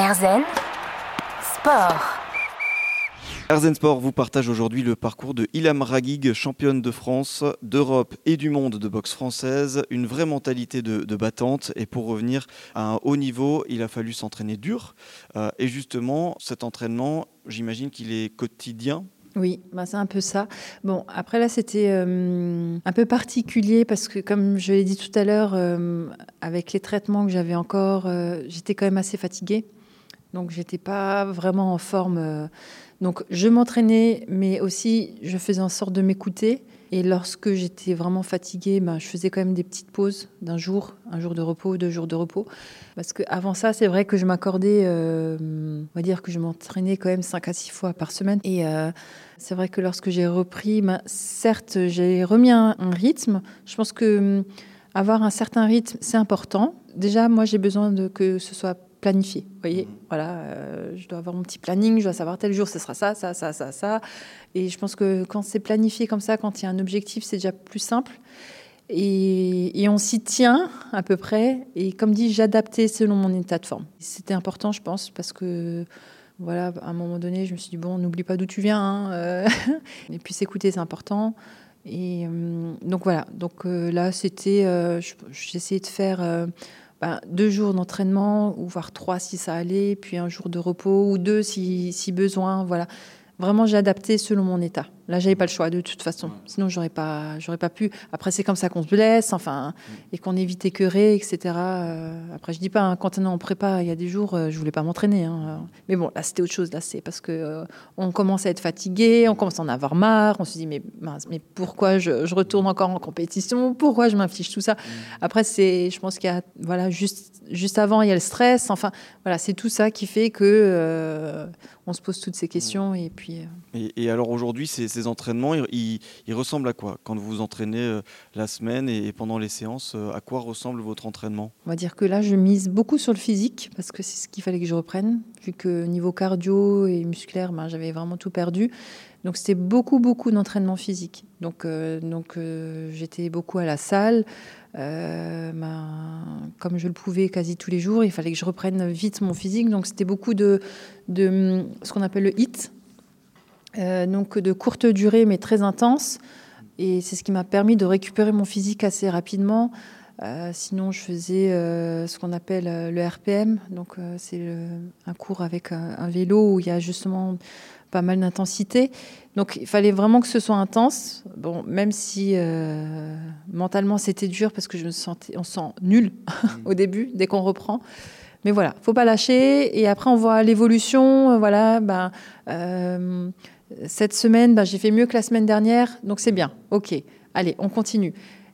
Erzen Sport. Erzen Sport vous partage aujourd'hui le parcours de Ilham Ragig, championne de France, d'Europe et du monde de boxe française. Une vraie mentalité de, battante. Et pour revenir à un haut niveau, il a fallu s'entraîner dur. Euh, et justement, cet entraînement, j'imagine qu'il est quotidien oui, bah c'est un peu ça. Bon, après là, c'était euh, un peu particulier parce que, comme je l'ai dit tout à l'heure, euh, avec les traitements que j'avais encore, j'étais quand même assez fatiguée. Donc, j'étais pas vraiment en forme donc je m'entraînais, mais aussi je faisais en sorte de m'écouter. Et lorsque j'étais vraiment fatiguée, ben, je faisais quand même des petites pauses d'un jour, un jour de repos, deux jours de repos. Parce qu'avant ça, c'est vrai que je m'accordais, euh, on va dire que je m'entraînais quand même cinq à six fois par semaine. Et euh, c'est vrai que lorsque j'ai repris, ben, certes, j'ai remis un, rythme. Je pense que hum, avoir un certain rythme, c'est important. Déjà, moi, j'ai besoin que ce soit planifié. Vous voyez, mhm. voilà, euh, je dois avoir mon petit planning, je dois savoir tel jour ce sera ça, ça, ça, ça, ça. Et je pense que quand c'est planifié comme ça, quand il y a un objectif, c'est déjà plus simple. Et, on s'y tient à peu près. Et comme dit, j'adaptais selon mon état de forme. C'était important, je pense, parce que voilà, à un moment donné, je me suis dit bon, n'oublie pas d'où tu viens. Hein, euh. et puis s'écouter, c'est important. Et euh, donc voilà. Donc là, c'était, j'essayais de faire ben, deux jours d'entraînement, ou voire trois si ça allait, puis un jour de repos, ou deux si, si besoin. Voilà. Vraiment, j'ai adapté selon mon état. Là, j'avais pas le choix de toute façon. Sinon, j'aurais pas, j'aurais pas pu. Après, c'est comme ça qu'on se blesse, enfin, et qu'on évite écœurer, etc. Euh, après, je dis pas, hein, quand on est en prépa, il y a des jours, euh, je voulais pas m'entraîner. Hein. mais bon, là, c'était autre chose. Là, c'est parce que euh, on commence à être fatigué, on commence à en avoir marre. On se dit, mais mais pourquoi je, je, retourne encore en compétition? Pourquoi je m'inflige tout ça? Après, c'est, je pense qu'il y a, voilà, juste, juste avant, il y a le stress. Enfin, voilà, c'est tout ça qui fait que on se pose toutes ces questions et puis. Et, alors aujourd'hui, c'est ces entraînements, ils, ressemblent à quoi Quand vous vous entraînez euh, la semaine et, pendant les séances, euh, à quoi ressemble votre entraînement? On va dire que là, je mise beaucoup sur le physique parce que c'est ce qu'il fallait que je reprenne, vu que niveau cardio et musculaire, ben, j'avais vraiment tout perdu. Donc c'était beaucoup, beaucoup d'entraînement physique. Donc, euh, donc j'étais beaucoup à la salle. Ben, comme je le pouvais quasi tous les jours, il fallait que je reprenne vite mon physique. Donc c'était beaucoup de, de ce qu'on appelle le HIT, euh, donc de courte durée mais très intense. Et c'est ce qui m'a permis de récupérer mon physique assez rapidement. Euh, sinon, je faisais euh, ce qu'on appelle le RPM. Donc, c'est un cours avec un, vélo où il y a justement pas mal d'intensité. Donc, il fallait vraiment que ce soit intense. Bon, même si mentalement c'était dur parce que je me sentais, on se sent nul au début dès qu'on reprend. Mais voilà, faut pas lâcher. Et après, on voit l'évolution. Voilà, ben, cette semaine, ben, j'ai fait mieux que la semaine dernière, donc c'est bien. Ok, allez, on continue.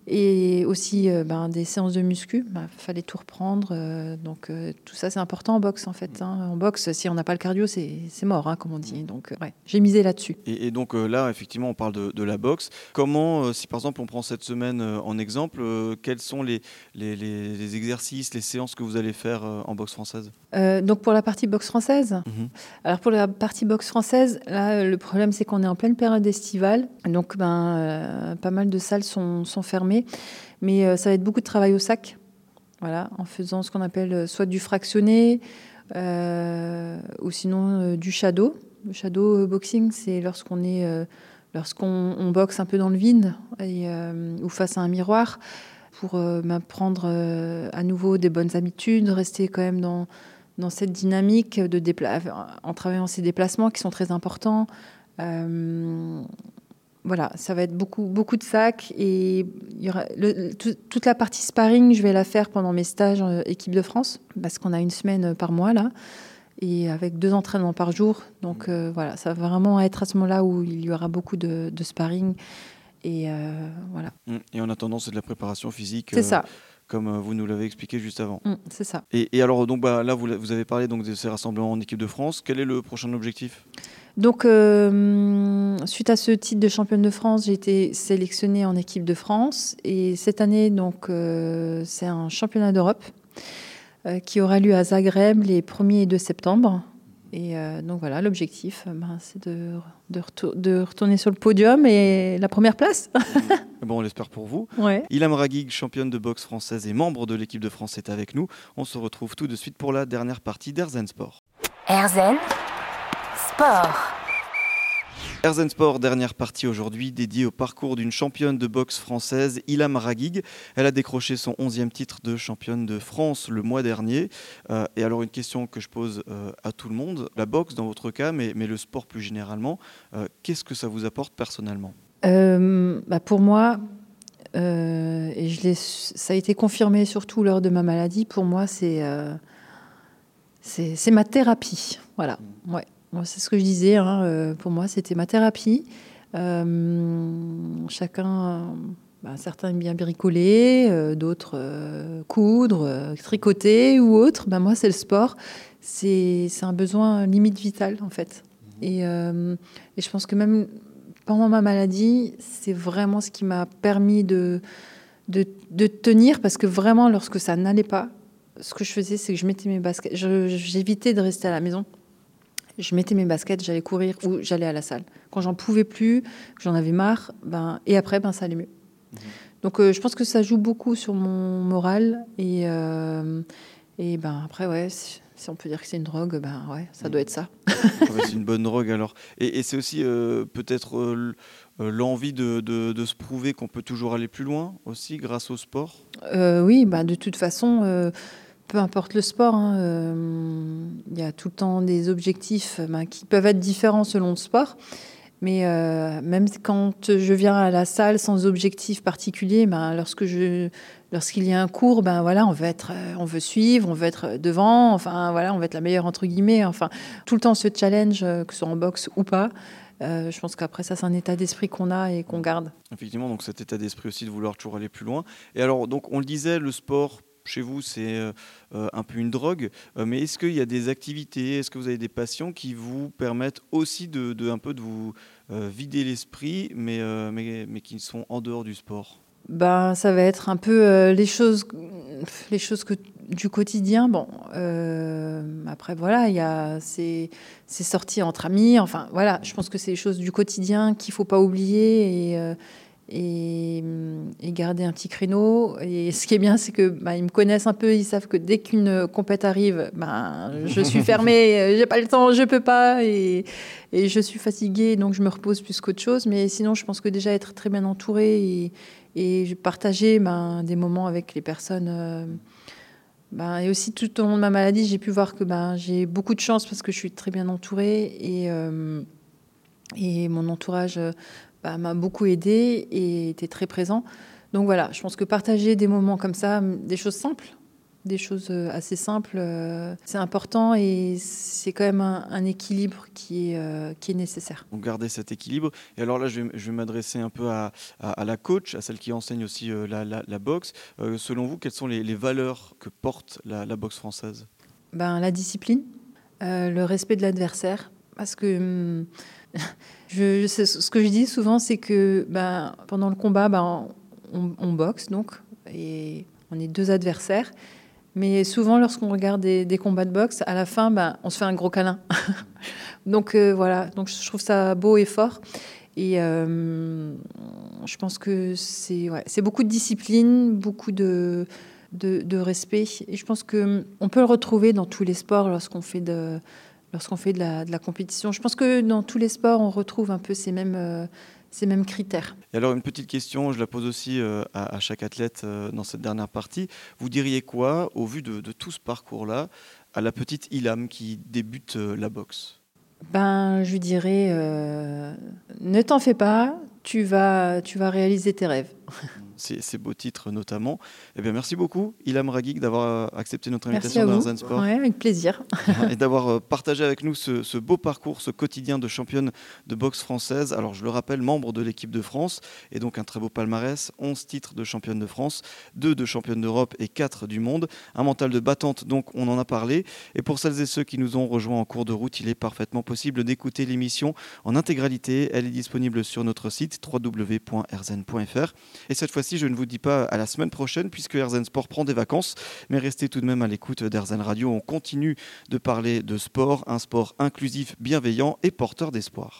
Et aussi euh, ben, des séances de muscu, il ben, fallait tout reprendre. Euh, donc euh, tout ça, c'est important en boxe en fait. Hein. En boxe, si on n'a pas le cardio, c'est mort, hein, comme on dit. Donc ouais, j'ai misé là-dessus. Et, donc là, effectivement, on parle de, la boxe. Comment, si par exemple on prend cette semaine en exemple, quels sont les, les, exercices, les séances que vous allez faire en boxe française? Donc pour la partie boxe française, mhm. alors pour la partie boxe française, là, le problème c'est qu'on est en pleine période estivale. Donc ben, pas mal de salles sont, sont fermées. Mais euh, ça va être beaucoup de travail au sac, voilà, en faisant ce qu'on appelle euh, soit du fractionné euh, ou sinon du shadow. Le shadow boxing, c'est lorsqu'on est, lorsqu'on boxe un peu dans le vide ou face à un miroir pour m'apprendre à nouveau des bonnes habitudes, rester quand même dans, dans cette dynamique de en travaillant ces déplacements qui sont très importants voilà, ça va être beaucoup, beaucoup de sacs et il y aura toute la partie sparring, je vais la faire pendant mes stages en équipe de France parce qu'on a une semaine par mois là et avec deux entraînements par jour. Donc euh, voilà, ça va vraiment être à ce moment-là où il y aura beaucoup de, sparring et euh, voilà. Mmh. Et en attendant, c'est de la préparation physique. C'est ça euh, comme vous nous l'avez expliqué juste avant. Mmh, c'est ça. Et, alors, donc, bah, là, vous, vous, avez parlé donc, de ces rassemblements en équipe de France. Quel est le prochain objectif? Donc, euh, suite à ce titre de championne de France, j'ai été sélectionnée en équipe de France. Et cette année, donc, euh, c'est un championnat d'Europe euh, qui aura lieu à Zagreb les 1er et 2 septembre. Et euh, donc voilà, l'objectif, ben, c'est de, de, de, retourner sur le podium et la première place. bon, on l'espère pour vous. Ouais. Ilham Ragig, championne de boxe française et membre de l'équipe de France, est avec nous. On se retrouve tout de suite pour la dernière partie d'Erzen Sport. Erzen Sport. Erzen Sport, dernière partie aujourd'hui dédiée au parcours d'une championne de boxe française, Ilham Ragig. Elle a décroché son 11e titre de championne de France le mois dernier. Euh, et alors une question que je pose euh, à tout le monde, la boxe dans votre cas, mais, mais le sport plus généralement, euh, qu'est-ce que ça vous apporte personnellement? Bah Pour moi, et je ça a été confirmé surtout lors de ma maladie, pour moi c'est c'est ma thérapie. Voilà, ouais c'est ce que je disais. Hein, euh, pour moi, c'était ma thérapie. Euh, chacun, bah, certains aiment bien bricoler, euh, d'autres coudre, tricoter ou autre. Bah, moi, c'est le sport. C'est un besoin limite vital, en fait. Et, et, je pense que même pendant ma maladie, c'est vraiment ce qui m'a permis de, de, de, tenir, parce que vraiment, lorsque ça n'allait pas, ce que je faisais, c'est que je mettais mes baskets. J'évitais de rester à la maison je mettais mes baskets, j'allais courir ou j'allais à la salle. Quand j'en pouvais plus, j'en avais marre, ben, et après, ben, ça allait mieux. Mhm. Donc euh, je pense que ça joue beaucoup sur mon moral. Et, euh, et ben, après, ouais, si, on peut dire que c'est une drogue, ben, ouais, ça doit être ça. c'est une bonne drogue alors. Et, c'est aussi euh, peut-être l'envie de, de, se prouver qu'on peut toujours aller plus loin aussi grâce au sport? Oui, ben, de toute façon peu importe le sport, hein, euh, il y a tout le temps des objectifs ben, qui peuvent être différents selon le sport. Mais euh, même quand je viens à la salle sans objectif particulier, ben, lorsque lorsqu'il y a un cours, ben voilà, on veut être, euh, on veut suivre, on veut être devant, enfin voilà, on veut être la meilleure entre guillemets. Enfin, tout le temps ce challenge, que ce soit en boxe ou pas. je pense qu'après ça, c'est un état d'esprit qu'on a et qu'on garde. Effectivement, donc cet état d'esprit aussi de vouloir toujours aller plus loin. Et alors, donc on le disait, le sport chez vous, c'est euh, euh, un peu une drogue. Euh, mais est-ce qu'il y a des activités, est-ce que vous avez des passions qui vous permettent aussi de, un peu de vous vider l'esprit, mais, mais, mais, qui sont en dehors du sport? Ben, ça va être un peu les choses, les choses que, du quotidien. Bon, après voilà, il y a ces, ces, sorties entre amis. Enfin voilà, je pense que c'est les choses du quotidien qu'il faut pas oublier et et, garder un petit créneau. Et ce qui est bien, c'est que bah, ils me connaissent un peu, ils savent que dès qu'une compète arrive, bah, je suis fermée, j'ai pas le temps, je peux pas, et, et, je suis fatiguée, donc je me repose plus qu'autre chose. Mais sinon, je pense que déjà être très bien entourée et, et partager bah, des moments avec les personnes. Euh, et aussi tout au long de ma maladie, j'ai pu voir que j'ai beaucoup de chance parce que je suis très bien entourée et, euh, et mon entourage bah, m'a beaucoup aidé et était très présent. Donc voilà, je pense que partager des moments comme ça, des choses simples, des choses euh, assez simples, euh, c'est important et c'est quand même un, équilibre qui est, euh, qui est nécessaire. Donc garder cet équilibre. Et alors là, je vais, je vais m'adresser un peu à, à, la coach, à celle qui enseigne aussi la, la, boxe. selon vous, quelles sont les, les valeurs que porte la, boxe française? Ben, La discipline, le respect de l'adversaire. Parce que hum, ce que je dis souvent, c'est que ben, pendant le combat, ben, on, boxe donc, et on est deux adversaires. Mais souvent, lorsqu'on regarde des, combats de boxe, à la fin, ben, on se fait un gros câlin. donc euh, voilà, donc je trouve ça beau et fort. Et euh, je pense que c'est beaucoup de discipline, beaucoup de, respect. Et je pense qu'on peut le retrouver dans tous les sports lorsqu'on fait de, lorsqu'on fait de la, compétition. Je pense que dans tous les sports, on retrouve un peu ces mêmes, euh, ces mêmes critères. Et alors, une petite question, je la pose aussi euh, à, chaque athlète euh, dans cette dernière partie. Vous diriez quoi, au vu de, tout ce parcours-là, à la petite Ilham qui débute la boxe? Ben, je lui dirais, ne t'en fais pas, tu vas, tu vas réaliser tes rêves. ces, beaux titres notamment. Eh bien, merci beaucoup, Ilham Ragig, d'avoir euh, accepté notre invitation dans Zen Sport. Ouais, avec plaisir. et d'avoir euh, partagé avec nous ce, beau parcours, ce quotidien de championne de boxe française. Alors, je le rappelle, membre de l'équipe de France, et donc un très beau palmarès 11 titres de championne de France, 2 de championne d'Europe et 4 du monde. Un mental de battante, donc on en a parlé. Et pour celles et ceux qui nous ont rejoints en cours de route, il est parfaitement possible d'écouter l'émission en intégralité. Elle est disponible sur notre site www.rzen.fr. Et cette fois cas-ci, je ne vous dis pas à la semaine prochaine puisque Erzen Sport prend des vacances, mais restez tout de même à l'écoute d'Erzen Radio. On continue de parler de sport, un sport inclusif, bienveillant et porteur d'espoir.